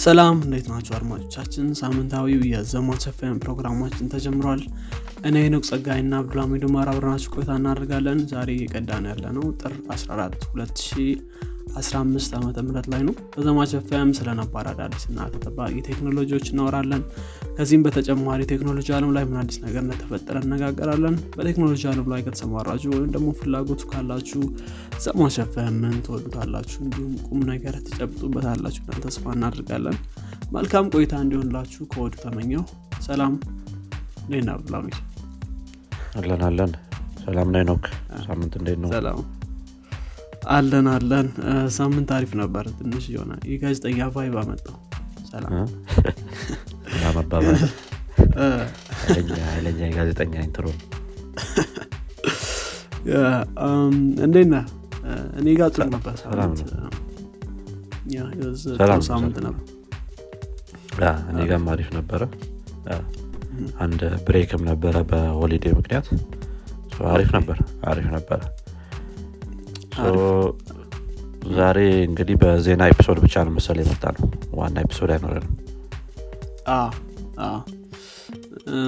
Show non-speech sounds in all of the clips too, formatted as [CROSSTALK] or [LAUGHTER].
ሰላም እንዴት ናቸው አድማጮቻችን? ሳምንታዊው የዘማች ኤፍኤም ፕሮግራማችን ተጀምሯል። እኔ ኖቅ ጸጋይና አብዱልሚዱ ማር ቆይታ እናደርጋለን። ዛሬ የቀዳን ያለ ነው ጥር 14 2015 ዓ ም ላይ ነው። በዘማች ኤፍኤም ስለ ነባር አዳዲስ እና ተጠባቂ ቴክኖሎጂዎች እናወራለን። ከዚህም በተጨማሪ ቴክኖሎጂ አለም ላይ ምን አዲስ ነገር እንደተፈጠረ እነጋገራለን። በቴክኖሎጂ አለም ላይ ከተሰማራችሁ ወይም ደግሞ ፍላጎቱ ካላችሁ ዘማች ኤፍኤምን ትወዱታላችሁ? እንዲሁም ቁም ነገር ትጨብጡበታላችሁ ብለን ተስፋ እናደርጋለን። መልካም ቆይታ እንዲሆንላችሁ ከወዲሁ ተመኘሁ ሰላም። ነህ አብዱልሚድ አለን አለን። ሰላም ናይ ኖክ ሳምንት እንዴት ነው? ሰላም አለን አለን። ሳምንት አሪፍ ነበር። ትንሽ የሆነ የጋዜጠኛ vibe አመጣው። ሰላም። ኃይለኛ የጋዜጠኛ intro። እንዴት ነህ? እኔ ጋር ጥሩ ነበር ሳምንት። ነበር። እኔ ጋርም አሪፍ ነበረ። አንድ break ም ነበረ በ holiday ምክንያት። አሪፍ ነበር አሪፍ ነበረ ዛሬ እንግዲህ በዜና episode ብቻ ነው መሰል የመጣ ነው ዋና episode አይኖረንም።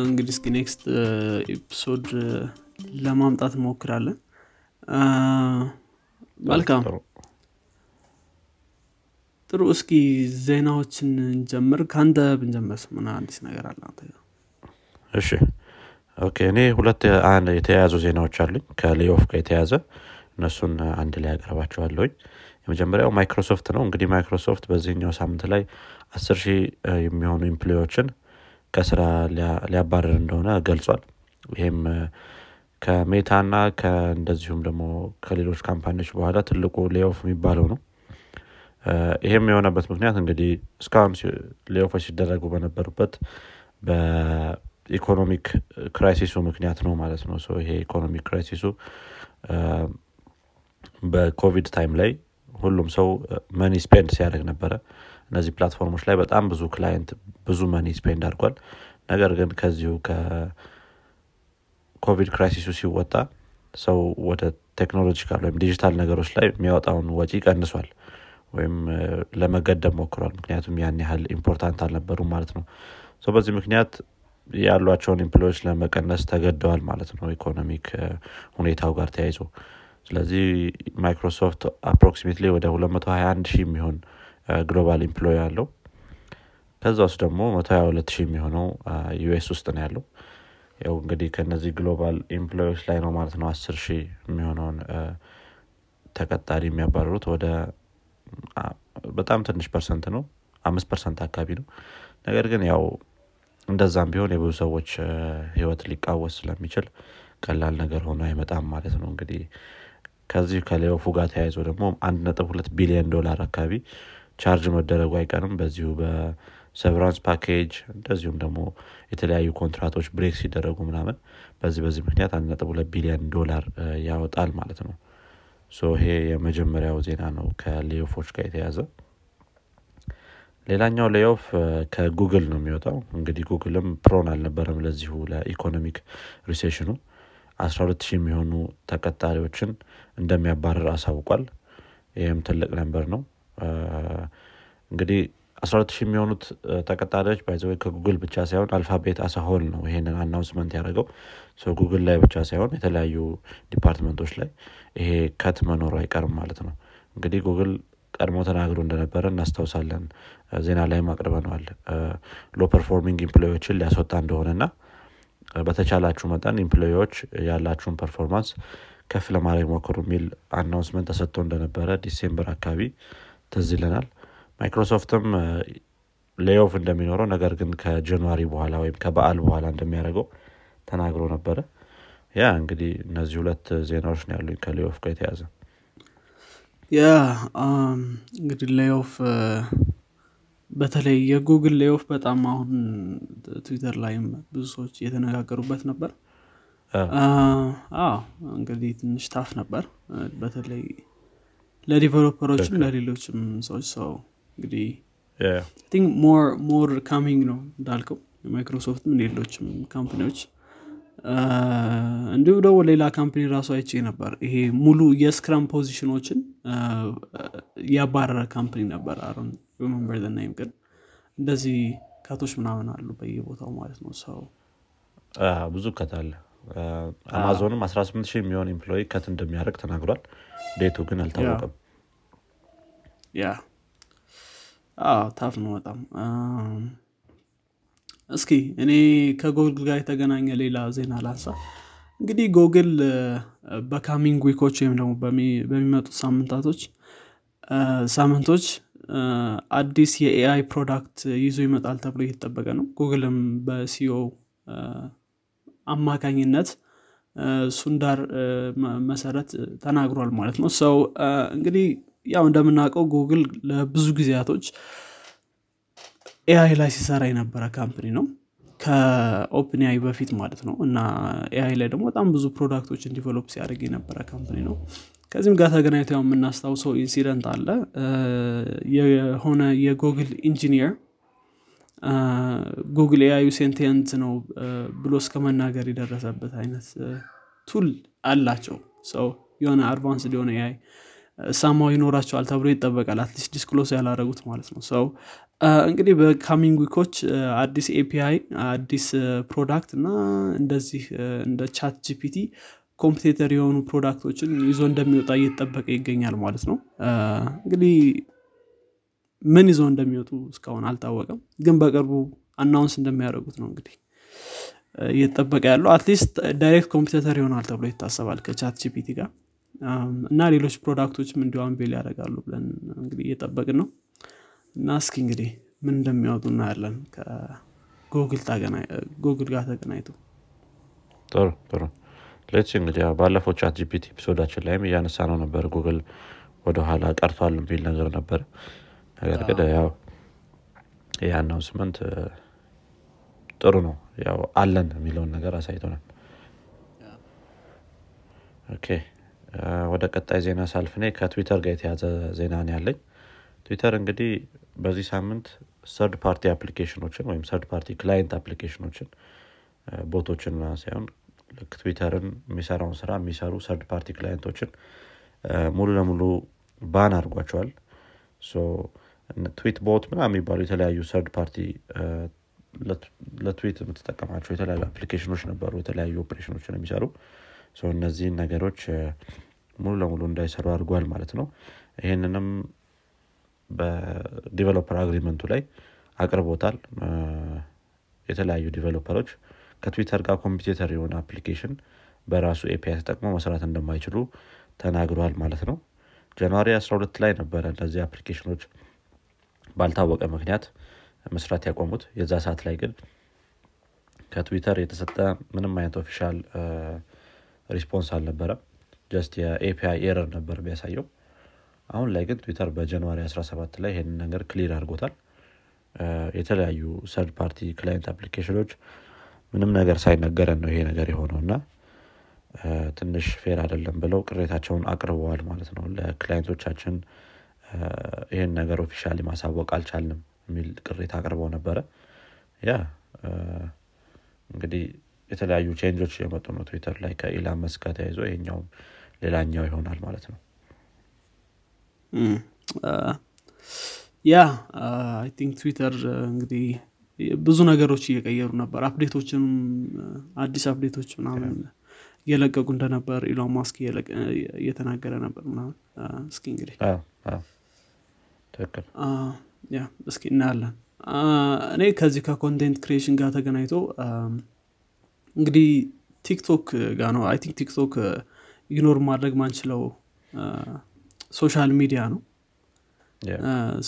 እንግዲህ እስኪ next episode ለማምጣት እንሞክራለን። መልካም። ጥሩ። እስኪ ዜናዎችን እንጀምር። ከአንተ ብንጀምርስ ምን አዲስ ነገር አለ? እሺ። okay እኔ ሁለት የተያያዙ ዜናዎች አሉኝ። ከ layoff ጋር የተያዘ እነሱን አንድ ላይ ያቀርባቸዋለሁኝ የመጀመሪያው ማይክሮሶፍት ነው። እንግዲህ ማይክሮሶፍት በዚህኛው ሳምንት ላይ አስር ሺህ የሚሆኑ employee ዎችን ከስራ ሊያ- ሊያባረር እንደሆነ ገልጿል። ይህም ከሜታና እንደዚሁም ደግሞ ከሌሎች company ዎች በኋላ ትልቁ layoff የሚባለው ነው። ይሄም የሆነበት ምክንያት እንግዲህ እስካሁን layoff ኦች ሲደረጉ በነበሩበት በ economic crisis ኡ ምክንያት ነው ማለት ነው። ይሄ economic crisis ኡ በኮቪድ time ላይ ሁሉም ሰው money spend ሲያደርግ ነበረ። እነዚህ platform ኦች ላይ በጣም ብዙ client ብዙ money spend አድርጓል። ነገር ግን ከዚሁ ከኮቪድ crisis ኡ ሲወጣ ሰው ወደ technological ወይም ዲጂታል ነገሮች ላይ የሚያወጣውን ወጪ ቀንሷል ወይም ለመገደብ ሞክሯል። ምክንያቱም ያን ያህል important አልነበሩም ማለት ነው። በዚህ ምክንያት ያሏቸውን employee ዎች ለመቀነስ ተገደዋል ማለት ነው economic ሁኔታው ጋር ተያይዞ ስለዚህ ማይክሮሶፍት approximately ወደ 221 ሺህ የሚሆን global employee አለው። ከዛ ውስጥ ደግሞ 122 ሺህ የሚሆነው ዩኤስ ውስጥ ነው ያለው። ያው እንግዲህ ከነዚህ global employee ዎች ላይ ነው ማለት ነው 10 ሺህ የሚሆነውን እ፣ ተቀጣሪ የሚያባረሩት። ወደ በጣም ትንሽ percent ነው አምስት percent አካባቢ ነው። ነገር ግን ያው እንደዛም ቢሆን የብዙ ሰዎች ህይወት ሊቃወስ ስለሚችል ቀላል ነገር ሆኖ አይመጣም ማለት ነው። እንግዲህ ከዚህ ከ layoff ኡ ጋር ተያይዞ ደግሞ አንድ ነጥብ ሁለት ቢሊዮን ዶላር አካባቢ ቻርጅ መደረጉ አይቀርም። በዚሁ በ severance package እንደዚሁም ደግሞ የተለያዩ contract ኦች break ሲደረጉ ምናምን በዚህ በዚህ ምክንያት አንድ ነጥብ ሁለት ቢሊዮን ዶላር ያወጣል ማለት ነው። so ይሄ የመጀመሪያው ዜና ነው ከ layoff ኦች ጋር የተያዘ። ሌላኛው layoff እ፣ ከጉግል ነው የሚወጣው። እንግዲህ ጉግልም prone አልነበረም ለዚሁ ለ economic recession ኡ 12 ሺህ የሚሆኑ ተቀጣሪዎችን እንደሚያባረር አሳውቋል። ይህም ትልቅ number ነው። እንግዲህ 12 ሺህ የሚሆኑት ተቀጣሪዎች by the way ከጉግል ብቻ ሳይሆን አልፋቤት as a whole ነው ይሄንን announcement ያደረገው። ጉግል ላይ ብቻ ሳይሆን የተለያዩ department ኦች ላይ ይሄ cut መኖሩ አይቀርም ማለት ነው። እንግዲህ ጉግል ቀድሞ ተናግሮ እንደነበረ እናስታውሳለን። ዜና ላይም አቅርበነዋል። low performing employee ዎችን ሊያስወጣ እንደሆነና በተቻላችሁ መጠን employee ዎች ያላችሁን performance ከፍ ለማድረግ ሞክሩ የሚል announcement ተሰጥቶ እንደነበረ December አካባቢ ትዝ ይለናል። ማይክሮሶፍትም layoff እንደሚኖረው ነገር ግን ከ January በኋላ ወይም ከበዓል በኋላ እንደሚያደርገው ተናግሮ ነበረ። yeah እንግዲህ እነዚህ ሁለት ዜናዎች ነው ያሉኝ ከ layoff ጋር የተያዘ yeah እንግዲህ layoff በተለይ የጉግል layoff በጣም አሁን ትዊተር ላይም ብዙ ሰዎች እየተነጋገሩበት ነበር። አዎ እንግዲህ ትንሽ tough ነበር። በተለይ ለ developer ኦችም ለሌሎችም ሰዎች so እንግዲህ more coming ነው እንዳልከው። የማይክሮሶፍትም ሌሎችም company ዎች እንዲሁም ደግሞ ሌላ company ራሱ አይቼ ነበር። ይሄ ሙሉ የ scrum position ኦችን ያባረረ company ነበር። remember ናይም ግን እንደዚህ cut ኦች ምናምን አሉ በየቦታው ማለት ነው። so ብዙ cut አለ። አማዞንም 18 ሺህ የሚሆን employee cut እንደሚያደርግ ተናግሯል። date ኡ ግን አልታወቀም። yeah tough ነው በጣም እስኪ እኔ ከጎግል ጋር የተገናኘ ሌላ ዜና ላንሳ። እንግዲህ ጎግል በ coming week ኦች ወይም ደግሞ በሚመጡት ሳምንታቶች ሳምንቶች አዲስ የ AI product ይዞ ይመጣል ተብሎ እየተጠበቀ ነው። ጉግልም በ CEO አማካኝነት ሱንዳር መሰረት ተናግሯል ማለት ነው። so እንግዲህ ያው እንደምናውቀው ጉግል ለብዙ ጊዜያቶች AI ላይ ሲሰራ የነበረ company ነው። ከ OpenAI በፊት ማለት ነው። እና AI ላይ ደግሞ በጣም ብዙ product ኦችን develop ሲያደርግ የነበረ company ነው። ከዚህም ጋር ተገናኝቶ የምናስታውሰው incident አለ። የሆነ የጉግል ኢንጂኒየር ጉግል AI ኡ sentient ነው ብሎ እስከ መናገር የደረሰበት አይነት tool አላቸው። so የሆነ advanced የሆነ AI somehow ይኖራቸዋል ተብሎ ይጠበቃል። at least disclose ያላረጉት ማለት ነው። so እንግዲህ በ coming week ኦች አዲስ API አዲስ product እና እንደዚህ እንደ ChatGPT competitor የሆኑ product ኦችን ይዞ እንደሚወጣ እየተጠበቀ ይገኛል ማለት ነው። እንግዲህ ምን ይዘው እንደሚወጡ እስካሁን አልታወቀም። ግን በቅርቡ announce እንደሚያደርጉት ነው እንግዲህ እየተጠበቀ ያለው። at least direct competitor ይሆናል ተብሎ ይታሰባል ከ ChatGPT ጋር። እና ሌሎች product ኦችም እንዲሁ unveil ያደርጋሉ ብለን እንግዲህ እየጠበቅን ነው እና እስኪ እንግዲህ ምን እንደሚያወጡ እናያለን። ከጉግል ጋር ተገናኝቶ። ጥሩ ጥሩ። let's እንግዲህ ባለፈው ChatGPT episode አችን ላይም እያነሳ ነው ነበር ጉግል ወደኋላ ቀርቷል የሚል ነገር ነበር። ነገር ግን ያው ይህ announcement ጥሩ ነው። ያው አለን የሚለውን ነገር አሳይቶናል። okay። ወደ ቀጣይ ዜና ሳልፍ እኔ ከትዊተር ጋር የተያዘ ዜና ያለኝ ትዊተር እንግዲህ በዚህ ሳምንት third party application ኦችን ወይም third party client application ኦችን bot ኦችን ሳይሆን ልክ ትዊተርን የሚሰራውን ስራ የሚሰሩ third party client ኦችን ሙሉ ለሙሉ ban አድርጓቸዋል። Tweetbot ምና የሚባሉ የተለያዩ third party ለ tweet የምትጠቀማቸው የተለያዩ application ኦች ነበሩ የተለያዩ ኦፕሬሽኖችን የሚሰሩ። እነዚህን ነገሮች ሙሉ ለሙሉ እንዳይሰሩ አድርጓል ማለት ነው። ይህንንም በ developer agreement ኡ ላይ አቅርቦታል። የተለያዩ developer ኦች ከ Twitter ጋር competitor የሆነ application በራሱ API ተጠቅመው መስራት እንደማይችሉ ተናግሯል ማለት ነው። January 12 ላይ ነበረ እነዚህ application ኦች ባልታወቀ ምክንያት መስራት ያቆሙት። የዛ ሰዓት ላይ ግን ከትዊተር የተሰጠ ምንም አይነት official response አልነበረም። just የ API error ነበር የሚያሳየው አሁን ላይ ግን Twitter በ January 17 ላይ ይህንን ነገር clear አድርጎታል። የተለያዩ third party client application ኦች ምንም ነገር ሳይነገረን ነው ይሄ ነገር የሆነው እና ትንሽ fair አይደለም ብለው ቅሬታቸውን አቅርበዋል ማለት ነው። ለ client ኦቻችን ይህን ነገር officially ማሳወቅ አልቻልንም የሚል ቅሬታ አቅርበው ነበረ። yeah እንግዲህ የተለያዩ change ኦች የመጡ ነው ትዊተር ላይ ከ Elon Musk ተያይዞ ይሄኛውም ሌላኛው ይሆናል ማለት ነው ያ I think Twitter እንግዲህ ብዙ ነገሮች እየቀየሩ ነበር። update ኦችንም አዲስ update ኦች ምናምን እየለቀቁ እንደነበር Elon Musk እየተናገረ ነበር ምናምን። እስኪ እንግዲህ yeah እስኪ እናያለን። እኔ ከዚህ ከ content creation ጋር ተገናኝቶ እንግዲህ TikTok ጋር ነው። I think TikTok ignore ማድረግ ማንችለው social media ነው።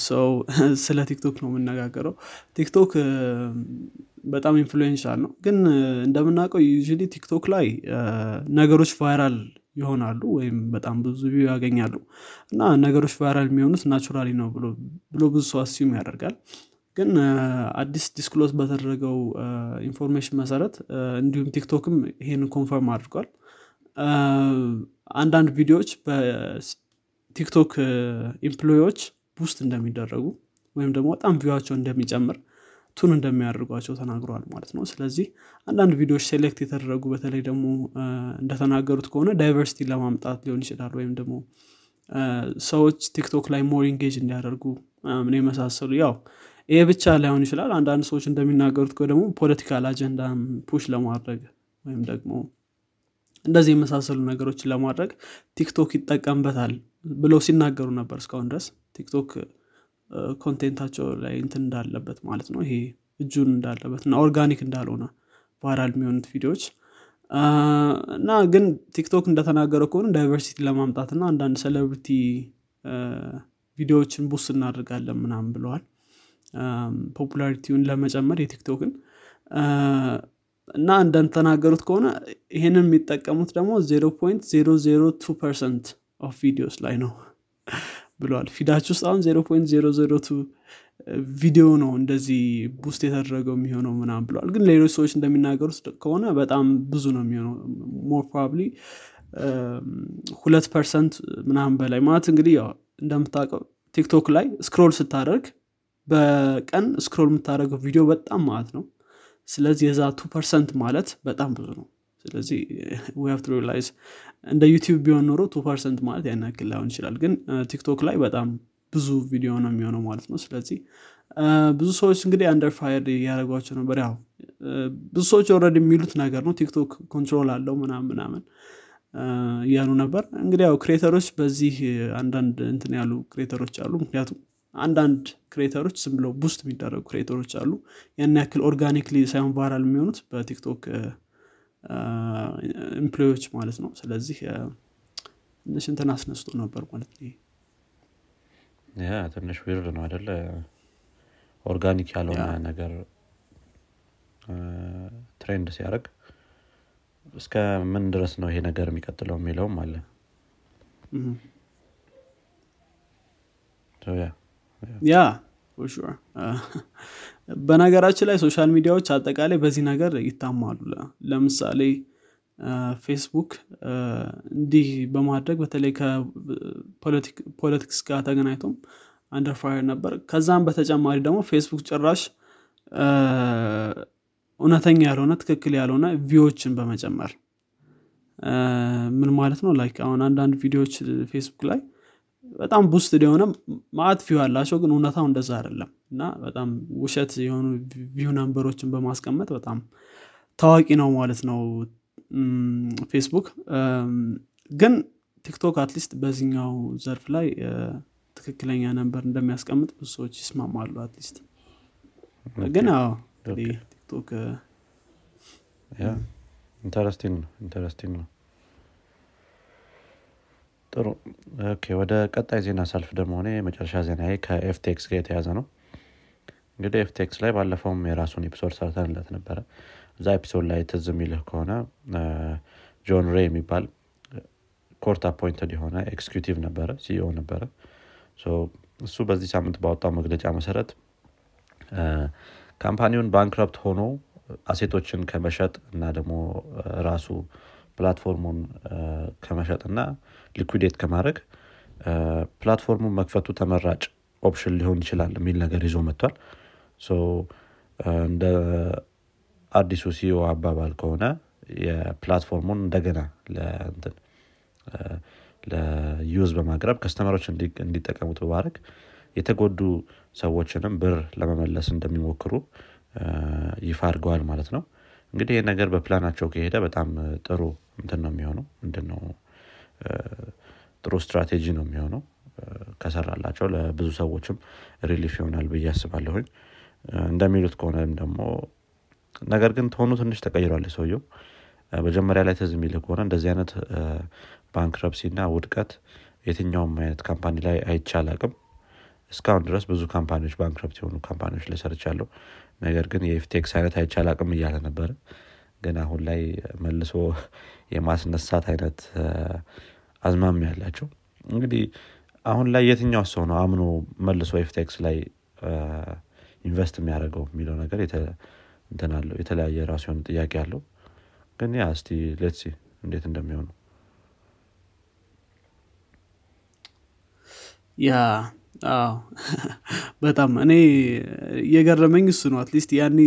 so [LAUGHS] ስለ TikTok ነው የምነጋገረው። TikTok በጣም influential ነው። ግን እንደምናውቀው you TikTok ላይ ነገሮች viral ይሆናሉ ወይም በጣም ብዙ view ያገኛሉ። እና ነገሮች viral የሚሆኑት naturally ነው ብሎ ብዙ ሰው assume ያደርጋል። ግን አዲስ disclose በተደረገው information መሰረት እንዲሁም TikTok ም ይሄንን confirm አድርጓል። አንዳንድ ቪዲዮዎች በ TikTok employee ዎች boost እንደሚደረጉ ወይም ደግሞ በጣም view አቸው እንደሚጨምር tune እንደሚያደርጓቸው ተናግረዋል ማለት ነው። ስለዚህ አንዳንድ ቪዲዮዎች select የተደረጉ በተለይ ደግሞ እንደተናገሩት ከሆነ diversity ለማምጣት ሊሆን ይችላል ወይም ደግሞ ሰዎች TikTok ላይ more engage እንዲያደርጉ ምን የመሳሰሉ ያው ይሄ ብቻ ላይሆን ይችላል። አንዳንድ ሰዎች እንደሚናገሩት ደግሞ political አጀንዳ push ለማድረግ ወይም ደግሞ እንደዚህ የመሳሰሉ ነገሮችን ለማድረግ TikTok ይጠቀምበታል ብለው ሲናገሩ ነበር እስካሁን ድረስ። TikTok content አቸው ላይ እንትን እንዳለበት ማለት ነው። ይሄ እጁን እንዳለበት እና organic እንዳልሆነ viral የሚሆኑት ቪዲዮዎች። እና ግን TikTok እንደተናገረው ከሆነ diversity ለማምጣት እና አንዳንድ celebrity ቪዲዮዎችን boost እናደርጋለን ምናምን ብለዋል። popularity ውን ለመጨመር የ TikTok ን እና እንደተናገሩት ከሆነ ይህንን የሚጠቀሙት ደግሞ 0.002 percent of videos ላይ ነው [LAUGHS] ብለዋል feed አች ውስጥ አሁን 0.002 ቪዲዮ ነው እንደዚህ boost የተደረገው የሚሆነው ምናምን ብለዋል ግን ሌሎች ሰዎች እንደሚናገሩት ከሆነ በጣም ብዙ ነው የሚሆነው። more probably ሁለት percent ምናምን በላይ ማለት እንግዲህ ያው እንደምታውቀው TikTok ላይ scroll ስታደርግ በቀን scroll የምታደርገው ቪዲዮ በጣም ማለት ነው ስለዚህ የዛ two percent ማለት በጣም ብዙ ነው። ስለዚህ realize እንደ YouTube ቢሆን ኖሮ two percent ማለት ያን ያክል ላይሆን ይችላል። ግን TikTok ላይ በጣም ብዙ ቪዲዮ ነው የሚሆነው ማለት ነው። ስለዚህ ብዙ ሰዎች እንግዲህ under fire እያደረጓቸው ነበር። ያው ብዙ ሰዎች worried የሚሉት ነገር ነው። TikTok control አለው ምናምን ምናምን እያሉ ነበር። እንግዲህ ያው creator ኦች በዚህ አንዳንድ እንትን ያሉ creator ኦች አሉ። ምክንያቱም አንዳንድ creator ኦች ዝም ብለው boost የሚደረጉ creator ኦች አሉ። ያን ያክል organically ሳይሆን viral የሚሆኑት በ TikTok employee ዎች ማለት ነው። ስለዚህ ትንሽ እንትን አስነስቶ ነበር ማለት ነው yeah ትንሽ weird ነው አደለ organic ያልሆነ ነገር trend ሲያደርግ እስከ ምን ድረስ ነው ይሄ ነገር የሚቀጥለው የሚለውም አለ። ያ ሹር [LAUGHS] በነገራችን ላይ social mediaዎች አጠቃላይ በዚህ ነገር ይታማሉ። ለምሳሌ ፌስቡክ እንዲህ በማድረግ በተለይ ከ politics ጋር ተገናኝቶም under fire ነበር። ከዛም በተጨማሪ ደግሞ ፌስቡክ ጭራሽ እውነተኛ ያልሆነ ትክክል ያልሆነ view ዎችን በመጨመር ምን ማለት ነው? like አሁን አንዳንድ ቪዲዮዎች ፌስቡክ ላይ በጣም boost የሆነ መአት view አላቸው ግን እውነታው እንደዛ አይደለም። እና በጣም ውሸት የሆኑ view ነንበሮችን በማስቀመጥ በጣም ታዋቂ ነው ማለት ነው። ፌስቡክ ግን ቲክቶክ at least በዚህኛው ዘርፍ ላይ ትክክለኛ ነንበር እንደሚያስቀምጥ ብዙ ሰዎች ይስማማሉ at least ግን ያው ቲክቶክ interesting ነው interesting ነው ጥሩ። okay ወደ ቀጣይ ዜና ሰልፍ ደግሞ ሆነ የመጨረሻ ዜና ከ FTX ጋር የተያዘ ነው። እንግዲህ FTX ላይ ባለፈውም የራሱን episode ሰርተንለት ነበረ። እዛ episode ላይ ትዝ የሚልህ ከሆነ John Ray የሚባል court appointed የሆነ executive ነበረ CEO ነበረ። እሱ በዚህ ሳምንት ባወጣው መግለጫ መሰረት company ውን bankrupt ሆኖ asset ኦችን ከመሸጥ እና ደግሞ ራሱ platform ኡን ከመሸጥ እና liquidate ከማድረግ platform ኡን መክፈቱ ተመራጭ option ሊሆን ይችላል የሚል ነገር ይዞ መጥቷል። እንደ አዲሱ CEO አባባል ከሆነ የ platform ኡን እንደገና ለ use በማቅረብ customer ኦች እንዲጠቀሙት በማድረግ የተጎዱ ሰዎችንም ብር ለመመለስ እንደሚሞክሩ ይፋ አድርገዋል ማለት ነው እንግዲህ ይህ ነገር በፕላናቸው ከሄደ በጣም ጥሩ እንትን ነው የሚሆነው። ምንድነው? ጥሩ ስትራቴጂ ነው የሚሆነው። ከሰራላቸው ለብዙ ሰዎችም relief ይሆናል ብዬ አስባለሁኝ። እንደሚሉት ከሆነም ደግሞ ነገር ግን ትሆኑ ትንሽ ተቀይሯል ሰውየው። መጀመሪያ ላይ ትዝ የሚልህ ከሆነ እንደዚህ አይነት bankruptcy እና ውድቀት የትኛውም አይነት company ላይ አይቼ አላቅም እስካሁን ድረስ ብዙ company ዎች bankrupt የሆኑ company ዎች ላይ ሰርቻለሁ። ነገር ግን የ FTX አይነት አይቼ አላቅም እያለ ነበረ። ግን አሁን ላይ መልሶ የማስነሳት አይነት አዝማሚያ አላቸው እንግዲህ አሁን ላይ የትኛው ሰው ነው አምኖ መልሶ FTX ላይ invest የሚያደርገው የሚለው ነገር እንትን የተለያየ ራሱ የሆነ ጥያቄ አለው። ግን ያ እስቲ let's see እንዴት እንደሚሆኑ ያ አዎ። በጣም እኔ የገረመኝ እሱ ነው። at least ያኔ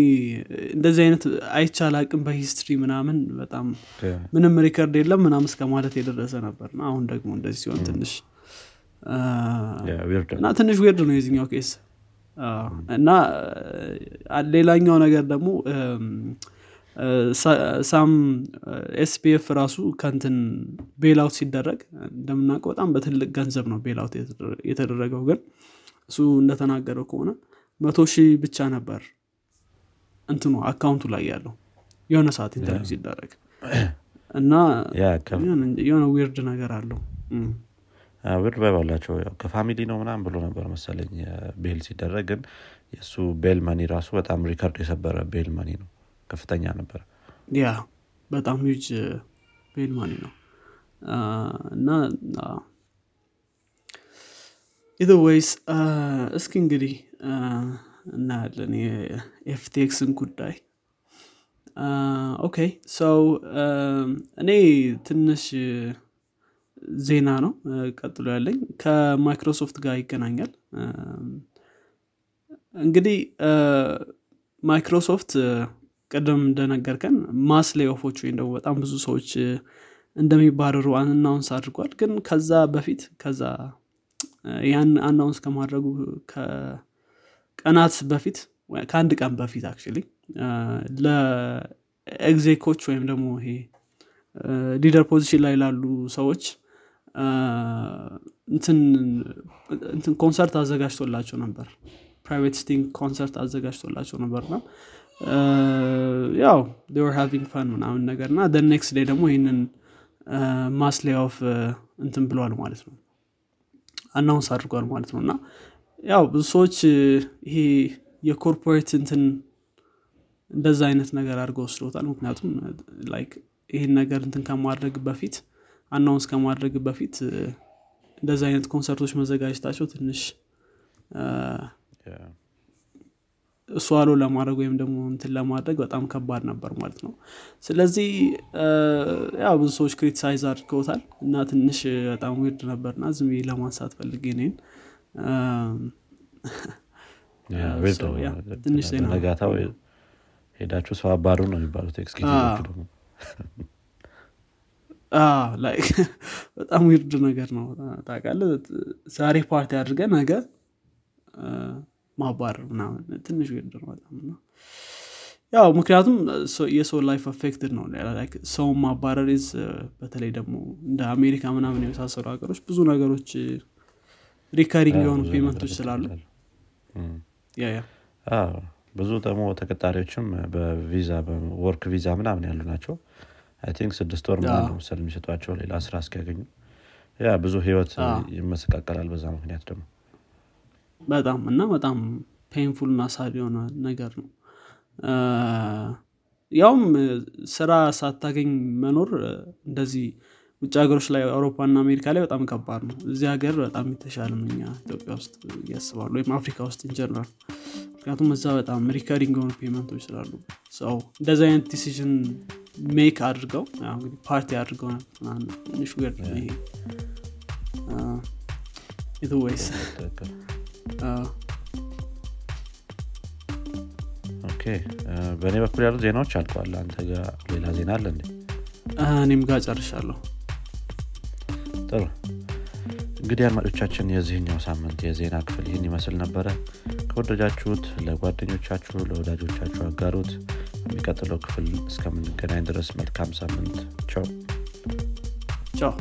እንደዚህ አይነት አይቼ አላቅም በ history ምናምን በጣም ምንም record የለም ምናምን እስከ ማለት የደረሰ ነበር። አሁን ደግሞ እንደዚህ ሲሆን ትንሽ እና ትንሽ weird ነው የዚኛው case እና ሌላኛው ነገር ደግሞ ሳም SBF ራሱ ከእንትን bail out ሲደረግ እንደምናውቀው በጣም በትልቅ ገንዘብ ነው bail out የተደረገው ግን እሱ እንደተናገረው ከሆነ መቶ ሺህ ብቻ ነበር እንትኑ account ኡ ላይ ያለው የሆነ ሰዓት interview ሲደረግ። እና የሆነ weird ነገር አለው። weird ባይ ባላቸው ከ family ነው ምናምን ብሎ ነበር መሰለኝ bail ሲደረግ ግን የእሱ bail money ራሱ በጣም record የሰበረ bail money ነው ከፍተኛ ነበር። ያ በጣም huge bail money ነው። እና ኢዘወይስ እስኪ እንግዲህ እናያለን የ FTXን ጉዳይ። okay ሰው እኔ ትንሽ ዜና ነው ቀጥሎ ያለኝ ከማይክሮሶፍት ጋር ይገናኛል። እንግዲህ ማይክሮሶፍት ቅድም እንደነገርከን mass layoff ኦች ወይም ደግሞ በጣም ብዙ ሰዎች እንደሚባረሩ announce አድርጓል። ግን ከዛ በፊት ከዛ ያን announce ከማድረጉ ከቀናት በፊት ከአንድ ቀን በፊት actually ለ exec ኦች ወይም ደግሞ ይሄ leader position ላይ ላሉ ሰዎች እንትን ኮንሰርት አዘጋጅቶላቸው ነበር። private Sting concert አዘጋጅቶላቸው ነበር ያው were having fun ምናምን ነገር እና next day ደግሞ ይህንን mass layoff እንትን ብለዋል ማለት ነው። announce አድርጓል ማለት ነው እና ያው ብዙ ሰዎች ይሄ የ corporate እንትን እንደዛ አይነት ነገር አድርገው ወስዶታል ምክንያቱም like ይህን ነገር እንትን ከማድረግ በፊት announce ከማድረግ በፊት እንደዚ አይነት ኮንሰርቶች መዘጋጀታቸው ትንሽ እሷሎ ለማድረግ ወይም ደግሞ እንትን ለማድረግ በጣም ከባድ ነበር ማለት ነው። ስለዚህ ያው ብዙ ሰዎች criticize አድርገውታል እና ትንሽ በጣም weird ነበርና ዝም ለማንሳት ፈልጌ ነን ትንሽ ሄዳችሁ ሰው አባሩ ነው የሚባሉት ደግሞ። በጣም weird ነገር ነው። ታቃለህ ዛሬ ፓርቲ አድርገ ነገ ማባረር ምናምን ትንሽ ነው በጣም ነው ያው ምክንያቱም የሰው life affected ነው። ሰውን ማባረር ዝ በተለይ ደግሞ እንደ አሜሪካ ምናምን የመሳሰሉ ሀገሮች ብዙ ነገሮች recurring የሆኑ payment ኦች ስላሉ ብዙ ደግሞ ተቀጣሪዎችም በቪዛ work ቪዛ ምናምን ያሉ ናቸው። I think ስድስት ወር ምናምን መሰል የሚሰጧቸው ሌላ ስራ እስኪያገኙ። ያ ብዙ ህይወት ይመሰቃቀላል በዛ ምክንያት ደግሞ በጣም እና በጣም painful እና sad የሆነ ነገር ነው። ያውም ስራ ሳታገኝ መኖር እንደዚህ ውጭ ሀገሮች ላይ አውሮፓና አሜሪካ ላይ በጣም ከባድ ነው። እዚህ ሀገር በጣም የተሻለ እኛ ኢትዮጵያ ውስጥ ያስባሉ ወይም አፍሪካ ውስጥ in general ምክንያቱም እዛ በጣም recurring የሆኑ payment ኦች ስላሉ ሰው እንደዚህ አይነት decision make አድርገው እንግዲህ ፓርቲ አድርገው ትንሽ ይሄ። it was okay። በእኔ በኩል ያሉ ዜናዎች አልቀዋል አንተ ጋር ሌላ ዜና አለ እንዴ? እኔም ጋር ጨርሻለሁ። ጥሩ። እንግዲህ አድማጮቻችን የዚህኛው ሳምንት የዜና ክፍል ይህን ይመስል ነበረ። ከወደጃችሁት ለጓደኞቻችሁ ለወዳጆቻችሁ አጋሩት። የሚቀጥለው ክፍል እስከምንገናኝ ድረስ መልካም ሳምንት። ቻው። ቻው